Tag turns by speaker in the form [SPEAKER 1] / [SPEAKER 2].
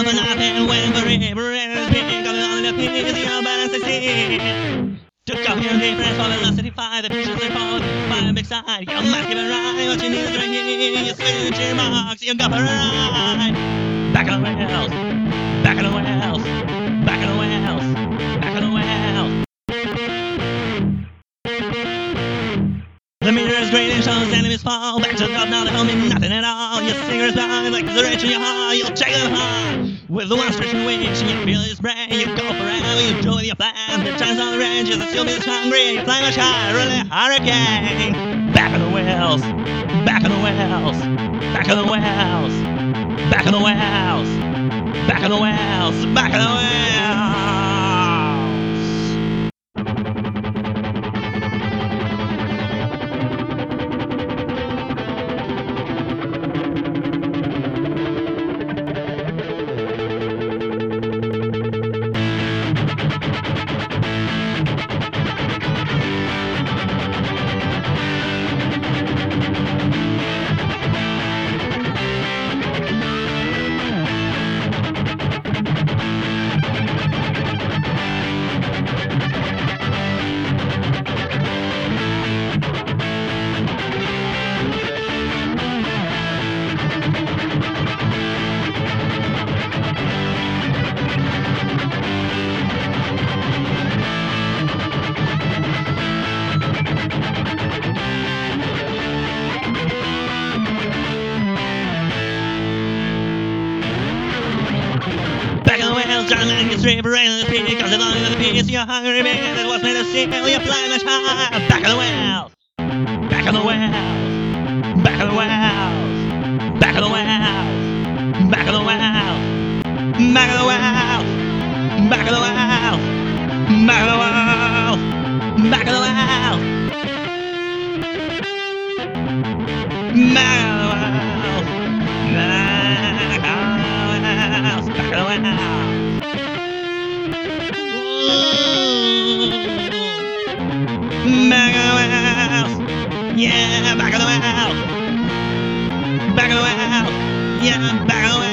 [SPEAKER 1] of coming on the the unbalanced Took off your difference for velocity five, the pictures they fall by big side. Your mask giving right, what you need is right here. You switch your marks, you got right. Back on the rails, back on the rails. Is great and shows enemies fall. Back to top now, they don't nothing at all. Your singer's blind like the rich in your heart. You'll take them high. With the one stretching wish and you feel his brain. You go forever, you join your plan. The time's on the range, you're still be hungry. You fly much higher, really hurricane. Back on the wheels. Back on the wheels. Back on the wheels. Back on the wheels. Back on the wheels. Back on the wheels. On the the you're hungry man was made of steel. You fly much higher. Back on the. Back on the wheels. Back on the wheels. Back on the wheels. Back on the wheels. Back on the wheels. Back on the wheels. Back on the wheels. Back on the wheels. Back on the wheels. Back on the wheels. Back on the wheels. back of the house. Back of the house. Yeah, back of the house.